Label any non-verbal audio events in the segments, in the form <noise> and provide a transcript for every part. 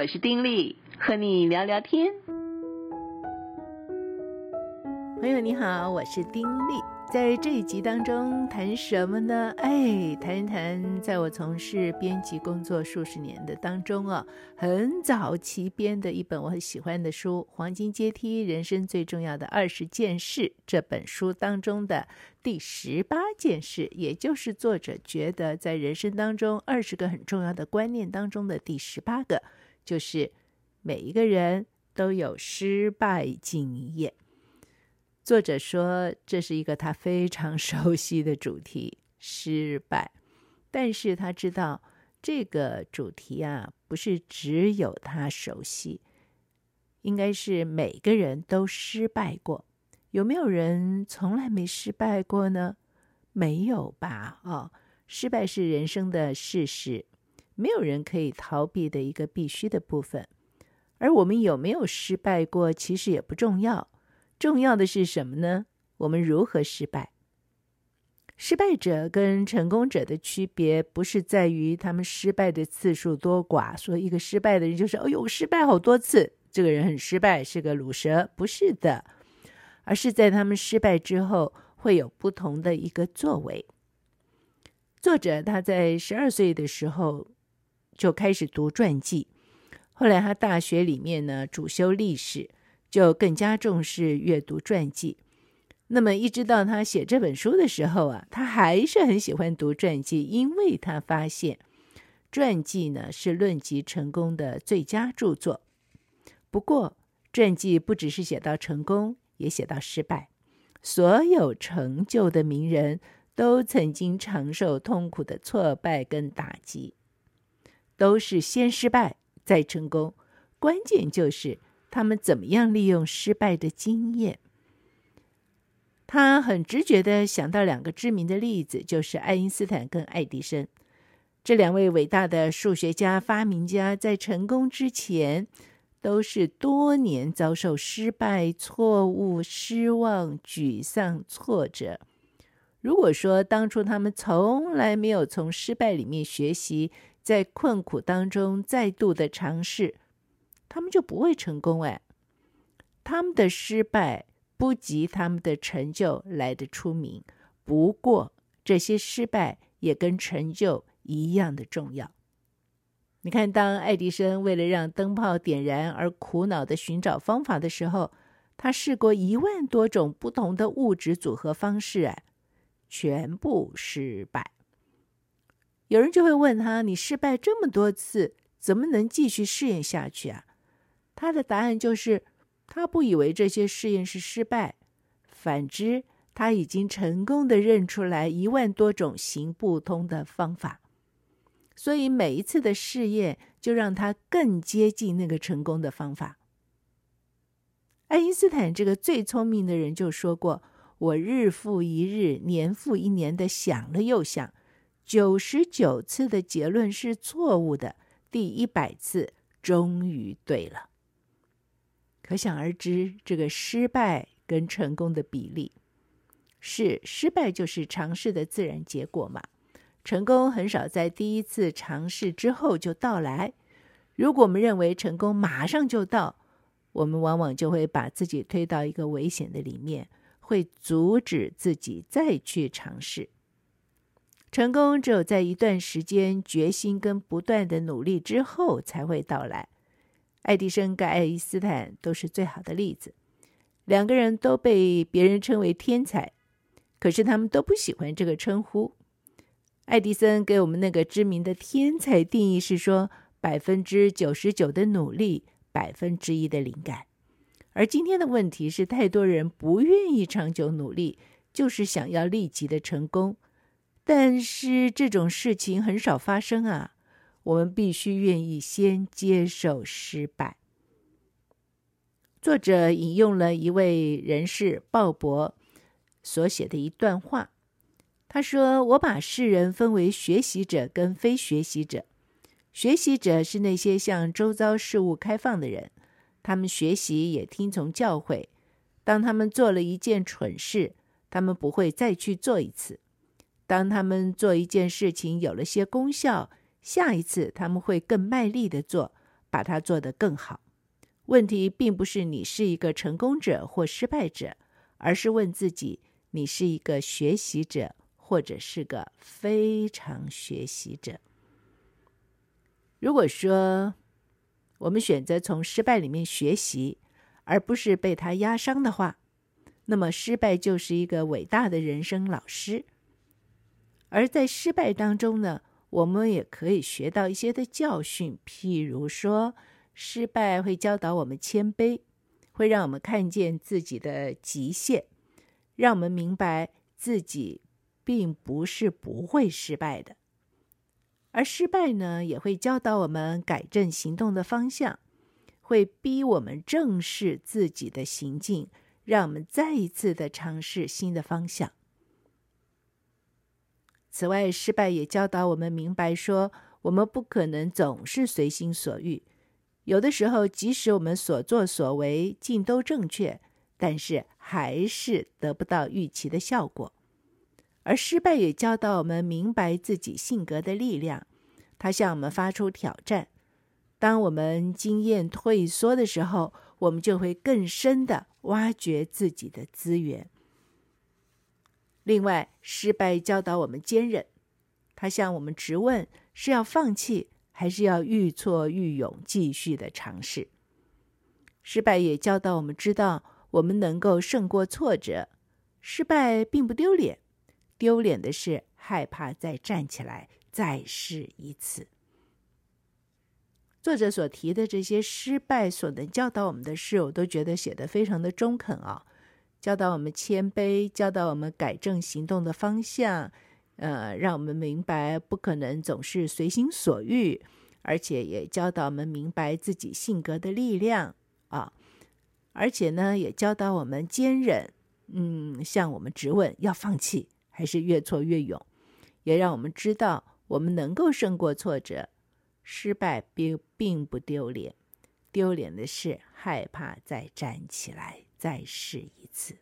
我是丁力，和你聊聊天。朋友你好，我是丁力。在这一集当中谈什么呢？哎，谈一谈，在我从事编辑工作数十年的当中啊，很早期编的一本我很喜欢的书《黄金阶梯：人生最重要的二十件事》。这本书当中的第十八件事，也就是作者觉得在人生当中二十个很重要的观念当中的第十八个，就是每一个人都有失败经验。作者说，这是一个他非常 <laughs> 熟悉的主题——失败。但是他知道这个主题啊，不是只有他熟悉，应该是每个人都失败过。有没有人从来没失败过呢？没有吧？哦，失败是人生的事实，没有人可以逃避的一个必须的部分。而我们有没有失败过，其实也不重要。重要的是什么呢？我们如何失败？失败者跟成功者的区别，不是在于他们失败的次数多寡。说一个失败的人就是，哎呦，失败好多次，这个人很失败，是个鲁蛇。不是的，而是在他们失败之后，会有不同的一个作为。作者他在十二岁的时候就开始读传记，后来他大学里面呢，主修历史。就更加重视阅读传记，那么一直到他写这本书的时候啊，他还是很喜欢读传记，因为他发现传记呢是论及成功的最佳著作。不过，传记不只是写到成功，也写到失败。所有成就的名人都曾经尝受痛苦的挫败跟打击，都是先失败再成功。关键就是。他们怎么样利用失败的经验？他很直觉地想到两个知名的例子，就是爱因斯坦跟爱迪生这两位伟大的数学家、发明家，在成功之前都是多年遭受失败、错误、失望、沮丧、挫折。如果说当初他们从来没有从失败里面学习，在困苦当中再度的尝试。他们就不会成功哎，他们的失败不及他们的成就来得出名。不过这些失败也跟成就一样的重要。你看，当爱迪生为了让灯泡点燃而苦恼的寻找方法的时候，他试过一万多种不同的物质组合方式，哎，全部失败。有人就会问他：“你失败这么多次，怎么能继续试验下去啊？”他的答案就是，他不以为这些试验是失败，反之，他已经成功的认出来一万多种行不通的方法，所以每一次的试验就让他更接近那个成功的方法。爱因斯坦这个最聪明的人就说过：“我日复一日，年复一年的想了又想，九十九次的结论是错误的，第一百次终于对了。”可想而知，这个失败跟成功的比例是：失败就是尝试的自然结果嘛。成功很少在第一次尝试之后就到来。如果我们认为成功马上就到，我们往往就会把自己推到一个危险的里面，会阻止自己再去尝试。成功只有在一段时间决心跟不断的努力之后才会到来。爱迪生跟爱因斯坦都是最好的例子，两个人都被别人称为天才，可是他们都不喜欢这个称呼。爱迪生给我们那个知名的天才定义是说，百分之九十九的努力，百分之一的灵感。而今天的问题是，太多人不愿意长久努力，就是想要立即的成功，但是这种事情很少发生啊。我们必须愿意先接受失败。作者引用了一位人士鲍勃所写的一段话，他说：“我把世人分为学习者跟非学习者。学习者是那些向周遭事物开放的人，他们学习也听从教诲。当他们做了一件蠢事，他们不会再去做一次；当他们做一件事情有了些功效。”下一次他们会更卖力的做，把它做得更好。问题并不是你是一个成功者或失败者，而是问自己：你是一个学习者，或者是个非常学习者？如果说我们选择从失败里面学习，而不是被它压伤的话，那么失败就是一个伟大的人生老师。而在失败当中呢，我们也可以学到一些的教训，譬如说，失败会教导我们谦卑，会让我们看见自己的极限，让我们明白自己并不是不会失败的。而失败呢，也会教导我们改正行动的方向，会逼我们正视自己的行径，让我们再一次的尝试新的方向。此外，失败也教导我们明白说，我们不可能总是随心所欲。有的时候，即使我们所作所为尽都正确，但是还是得不到预期的效果。而失败也教导我们明白自己性格的力量，它向我们发出挑战。当我们经验退缩的时候，我们就会更深地挖掘自己的资源。另外，失败教导我们坚忍，它向我们直问：是要放弃，还是要愈挫愈勇，继续的尝试？失败也教导我们知道，我们能够胜过挫折。失败并不丢脸，丢脸的是害怕再站起来，再试一次。作者所提的这些失败所能教导我们的事，我都觉得写得非常的中肯啊。教导我们谦卑，教导我们改正行动的方向，呃，让我们明白不可能总是随心所欲，而且也教导我们明白自己性格的力量啊，而且呢，也教导我们坚忍，嗯，向我们质问要放弃还是越挫越勇，也让我们知道我们能够胜过挫折，失败并并不丢脸，丢脸的是害怕再站起来。再试一次，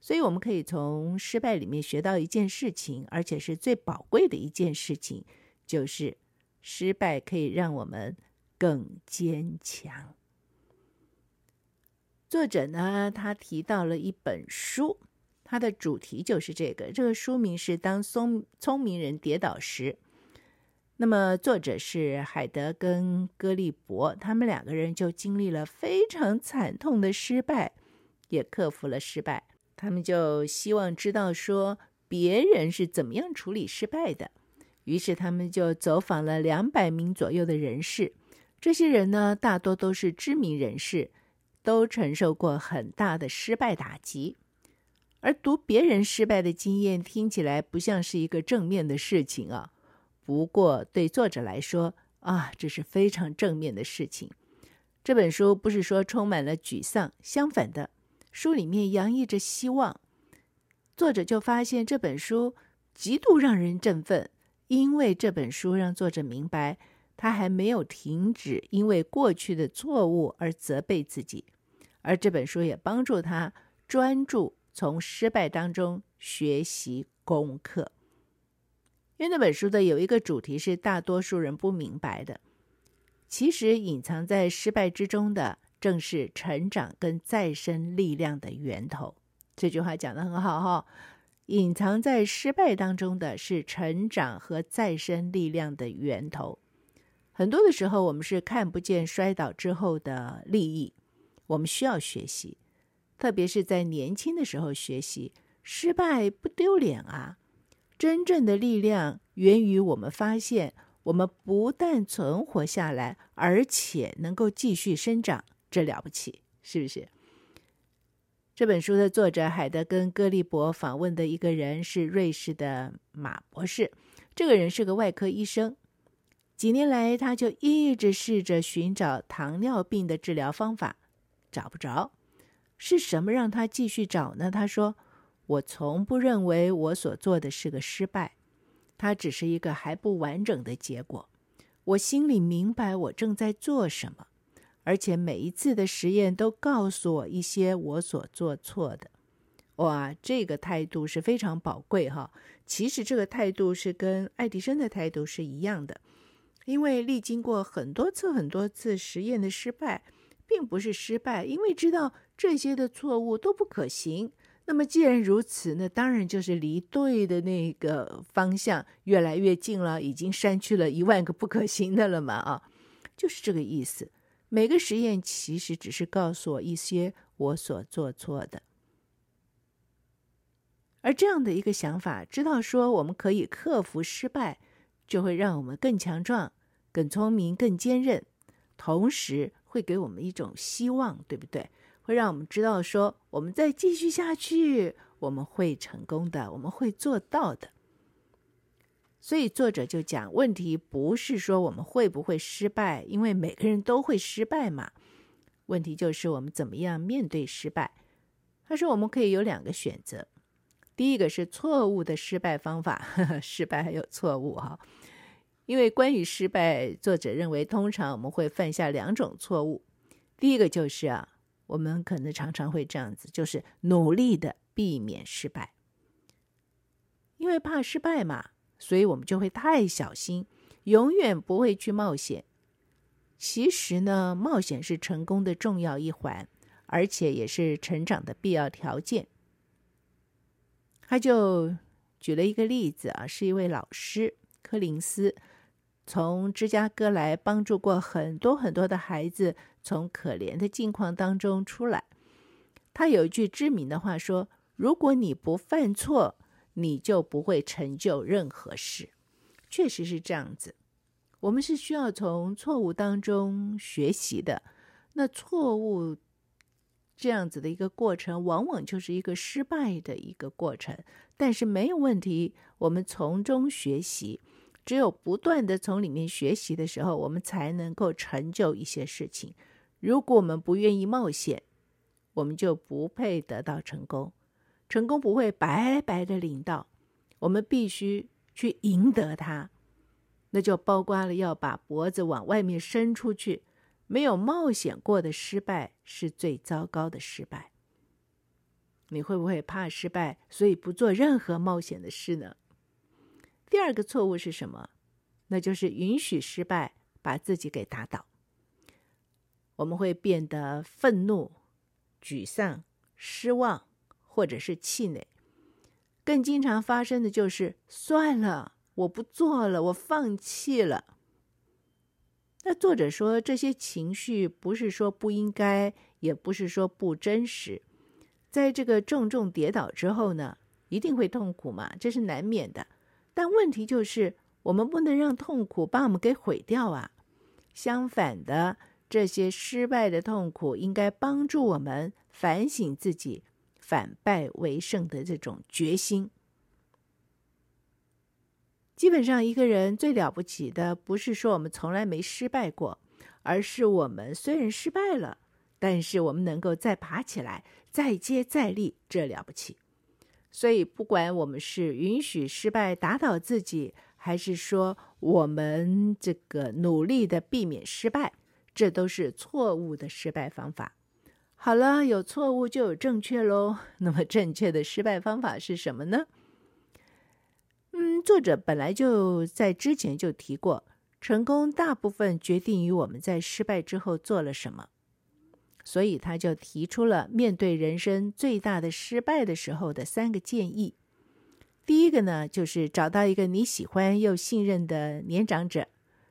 所以我们可以从失败里面学到一件事情，而且是最宝贵的一件事情，就是失败可以让我们更坚强。作者呢，他提到了一本书，他的主题就是这个。这个书名是《当聪聪明人跌倒时》。那么，作者是海德跟戈利伯，他们两个人就经历了非常惨痛的失败，也克服了失败。他们就希望知道说别人是怎么样处理失败的，于是他们就走访了两百名左右的人士。这些人呢，大多都是知名人士，都承受过很大的失败打击。而读别人失败的经验，听起来不像是一个正面的事情啊。不过，对作者来说啊，这是非常正面的事情。这本书不是说充满了沮丧，相反的，书里面洋溢着希望。作者就发现这本书极度让人振奋，因为这本书让作者明白，他还没有停止因为过去的错误而责备自己，而这本书也帮助他专注从失败当中学习功课。因为那本书的有一个主题是大多数人不明白的，其实隐藏在失败之中的正是成长跟再生力量的源头。这句话讲得很好哈，隐藏在失败当中的是成长和再生力量的源头。很多的时候，我们是看不见摔倒之后的利益，我们需要学习，特别是在年轻的时候学习，失败不丢脸啊。真正的力量源于我们发现，我们不但存活下来，而且能够继续生长，这了不起，是不是？这本书的作者海德跟戈利伯访问的一个人是瑞士的马博士，这个人是个外科医生，几年来他就一直试着寻找糖尿病的治疗方法，找不着，是什么让他继续找呢？他说。我从不认为我所做的是个失败，它只是一个还不完整的结果。我心里明白我正在做什么，而且每一次的实验都告诉我一些我所做错的。哇，这个态度是非常宝贵哈！其实这个态度是跟爱迪生的态度是一样的。因为历经过很多次、很多次实验的失败，并不是失败，因为知道这些的错误都不可行。那么既然如此，那当然就是离对的那个方向越来越近了，已经删去了一万个不可行的了嘛？啊，就是这个意思。每个实验其实只是告诉我一些我所做错的，而这样的一个想法，知道说我们可以克服失败，就会让我们更强壮、更聪明、更坚韧，同时会给我们一种希望，对不对？会让我们知道说，我们再继续下去，我们会成功的，我们会做到的。所以作者就讲，问题不是说我们会不会失败，因为每个人都会失败嘛。问题就是我们怎么样面对失败。他说我们可以有两个选择，第一个是错误的失败方法，呵呵，失败还有错误哈。因为关于失败，作者认为通常我们会犯下两种错误，第一个就是啊。我们可能常常会这样子，就是努力的避免失败，因为怕失败嘛，所以我们就会太小心，永远不会去冒险。其实呢，冒险是成功的重要一环，而且也是成长的必要条件。他就举了一个例子啊，是一位老师柯林斯。从芝加哥来帮助过很多很多的孩子从可怜的境况当中出来。他有一句知名的话说：“如果你不犯错，你就不会成就任何事。”确实是这样子。我们是需要从错误当中学习的。那错误这样子的一个过程，往往就是一个失败的一个过程。但是没有问题，我们从中学习。只有不断地从里面学习的时候，我们才能够成就一些事情。如果我们不愿意冒险，我们就不配得到成功。成功不会白白的领到，我们必须去赢得它。那就包括了要把脖子往外面伸出去。没有冒险过的失败是最糟糕的失败。你会不会怕失败，所以不做任何冒险的事呢？第二个错误是什么？那就是允许失败把自己给打倒。我们会变得愤怒、沮丧、失望，或者是气馁。更经常发生的就是算了，我不做了，我放弃了。那作者说，这些情绪不是说不应该，也不是说不真实。在这个重重跌倒之后呢，一定会痛苦嘛，这是难免的。但问题就是，我们不能让痛苦把我们给毁掉啊！相反的，这些失败的痛苦应该帮助我们反省自己，反败为胜的这种决心。基本上，一个人最了不起的，不是说我们从来没失败过，而是我们虽然失败了，但是我们能够再爬起来，再接再厉，这了不起。所以，不管我们是允许失败打倒自己，还是说我们这个努力的避免失败，这都是错误的失败方法。好了，有错误就有正确喽。<laughs> 那么，正确的失败方法是什么呢？嗯，作者本来就在之前就提过，成功大部分决定于我们在失败之后做了什么。所以他就提出了面对人生最大的失败的时候的三个建议。第一个呢，就是找到一个你喜欢又信任的年长者，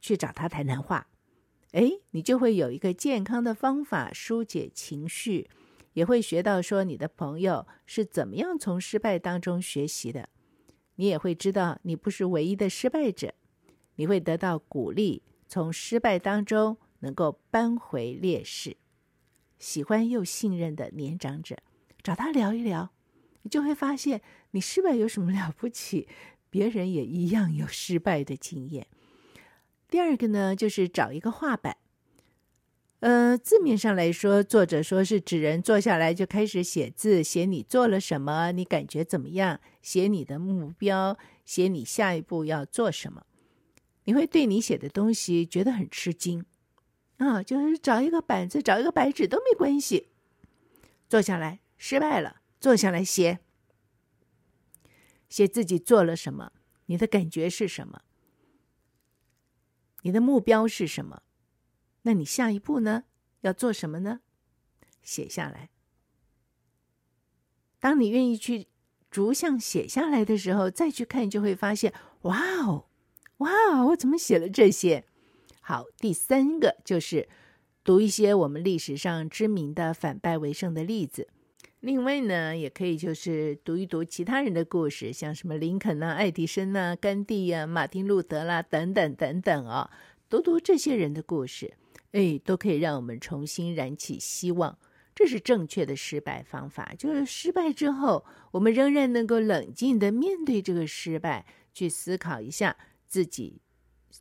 去找他谈谈话。哎，你就会有一个健康的方法疏解情绪，也会学到说你的朋友是怎么样从失败当中学习的。你也会知道你不是唯一的失败者，你会得到鼓励，从失败当中能够扳回劣势。喜欢又信任的年长者，找他聊一聊，你就会发现你失败有什么了不起？别人也一样有失败的经验。第二个呢，就是找一个画板。呃，字面上来说，作者说是指人坐下来就开始写字，写你做了什么，你感觉怎么样？写你的目标，写你下一步要做什么。你会对你写的东西觉得很吃惊。啊，就是找一个板子，找一个白纸都没关系。坐下来，失败了，坐下来写，写自己做了什么，你的感觉是什么？你的目标是什么？那你下一步呢？要做什么呢？写下来。当你愿意去逐项写下来的时候，再去看，就会发现，哇哦，哇哦，我怎么写了这些？好，第三个就是读一些我们历史上知名的反败为胜的例子。另外呢，也可以就是读一读其他人的故事，像什么林肯呐、爱迪生呐、甘地呀、马丁路德啦等等等等、哦，读读这些人的故事，哎，都可以让我们重新燃起希望。这是正确的失败方法，就是失败之后，我们仍然能够冷静地面对这个失败，去思考一下自己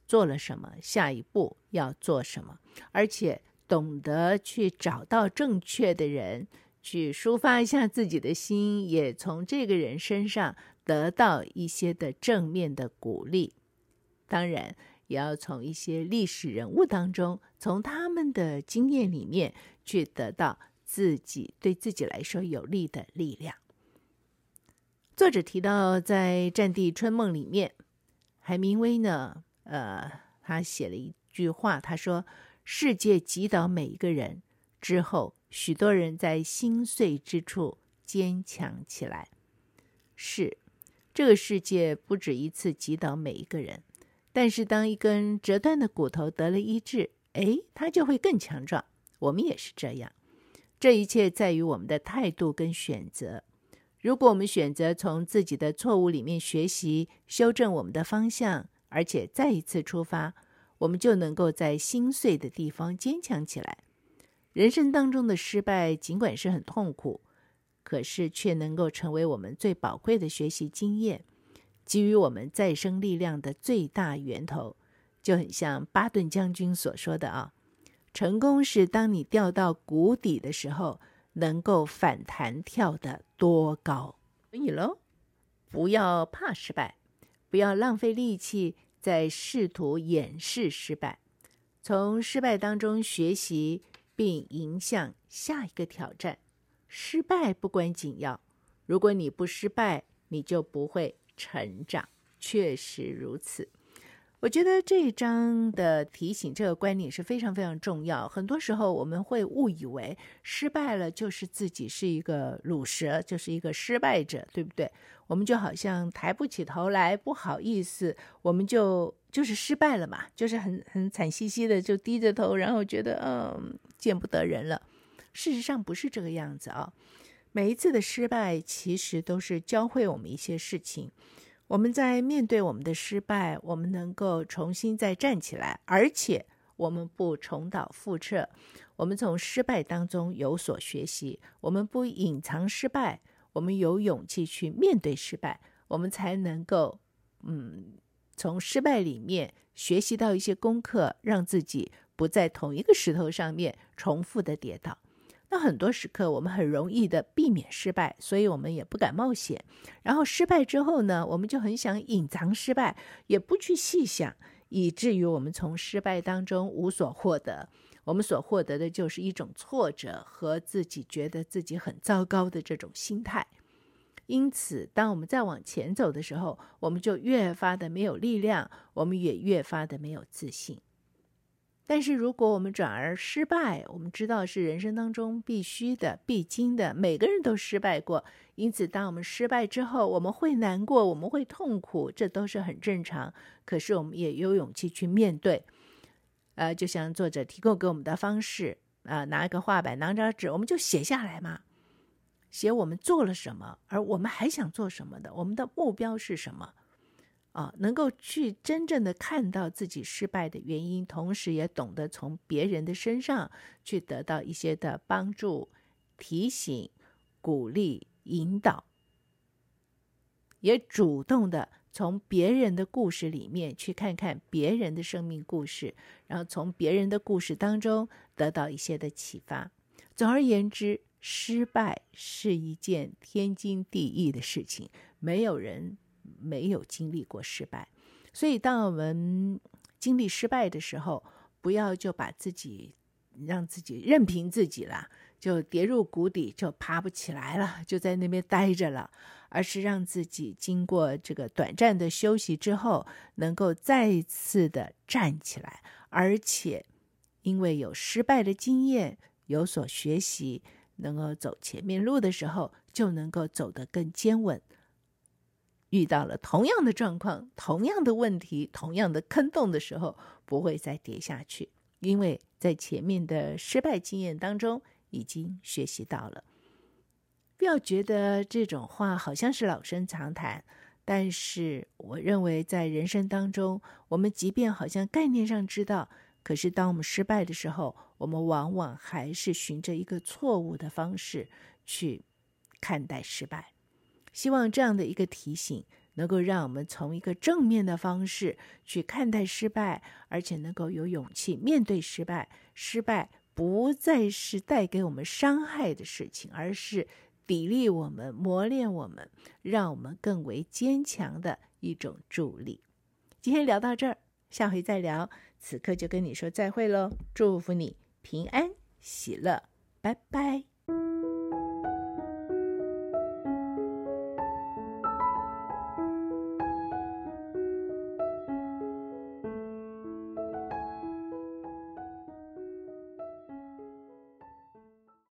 做了什么，下一步要做什么，而且懂得去找到正确的人。去抒发一下自己的心，也从这个人身上得到一些的正面的鼓励。当然，也要从一些历史人物当中，从他们的经验里面去得到自己对自己来说有利的力量。作者提到，在《战地春梦》里面，海明威呢，呃，他写了一句话，他说：“世界击倒每一个人之后。”许多人在心碎之处坚强起来。是，这个世界不止一次击倒每一个人，但是当一根折断的骨头得了医治，哎，它就会更强壮。我们也是这样。这一切在于我们的态度跟选择。如果我们选择从自己的错误里面学习，修正我们的方向，而且再一次出发，我们就能够在心碎的地方坚强起来。人生当中的失败，尽管是很痛苦，可是却能够成为我们最宝贵的学习经验，给予我们再生力量的最大源头。就很像巴顿将军所说的啊，成功是当你掉到谷底的时候，能够反弹跳得多高。所以喽，不要怕失败，不要浪费力气在试图掩饰失败，从失败当中学习。并迎向下一个挑战。失败不关紧要，如果你不失败，你就不会成长。确实如此。我觉得这一章的提醒，这个观念是非常非常重要。很多时候我们会误以为失败了就是自己是一个鲁蛇，就是一个失败者，对不对？我们就好像抬不起头来，不好意思，我们就就是失败了嘛，就是很很惨兮兮的就低着头，然后觉得嗯见不得人了。事实上不是这个样子啊，每一次的失败其实都是教会我们一些事情。我们在面对我们的失败，我们能够重新再站起来，而且我们不重蹈覆辙。我们从失败当中有所学习，我们不隐藏失败，我们有勇气去面对失败，我们才能够，嗯，从失败里面学习到一些功课，让自己不在同一个石头上面重复的跌倒。那很多时刻，我们很容易的避免失败，所以我们也不敢冒险。然后失败之后呢，我们就很想隐藏失败，也不去细想，以至于我们从失败当中无所获得。我们所获得的就是一种挫折和自己觉得自己很糟糕的这种心态。因此，当我们再往前走的时候，我们就越发的没有力量，我们也越发的没有自信。但是，如果我们转而失败，我们知道是人生当中必须的、必经的，每个人都失败过。因此，当我们失败之后，我们会难过，我们会痛苦，这都是很正常。可是，我们也有勇气去面对。呃，就像作者提供给我们的方式，啊、拿一个画板，拿张纸，我们就写下来嘛，写我们做了什么，而我们还想做什么的，我们的目标是什么。啊，能够去真正的看到自己失败的原因，同时也懂得从别人的身上去得到一些的帮助、提醒、鼓励、引导，也主动的从别人的故事里面去看看别人的生命故事，然后从别人的故事当中得到一些的启发。总而言之，失败是一件天经地义的事情，没有人。没有经历过失败，所以当我们经历失败的时候，不要就把自己让自己任凭自己啦，就跌入谷底，就爬不起来了，就在那边待着了，而是让自己经过这个短暂的休息之后，能够再次的站起来，而且因为有失败的经验，有所学习，能够走前面路的时候，就能够走得更坚稳。遇到了同样的状况、同样的问题、同样的坑洞的时候，不会再跌下去，因为在前面的失败经验当中已经学习到了。不要觉得这种话好像是老生常谈，但是我认为在人生当中，我们即便好像概念上知道，可是当我们失败的时候，我们往往还是循着一个错误的方式去看待失败。希望这样的一个提醒，能够让我们从一个正面的方式去看待失败，而且能够有勇气面对失败。失败不再是带给我们伤害的事情，而是砥砺我们、磨练我们，让我们更为坚强的一种助力。今天聊到这儿，下回再聊。此刻就跟你说再会喽，祝福你平安喜乐，拜拜。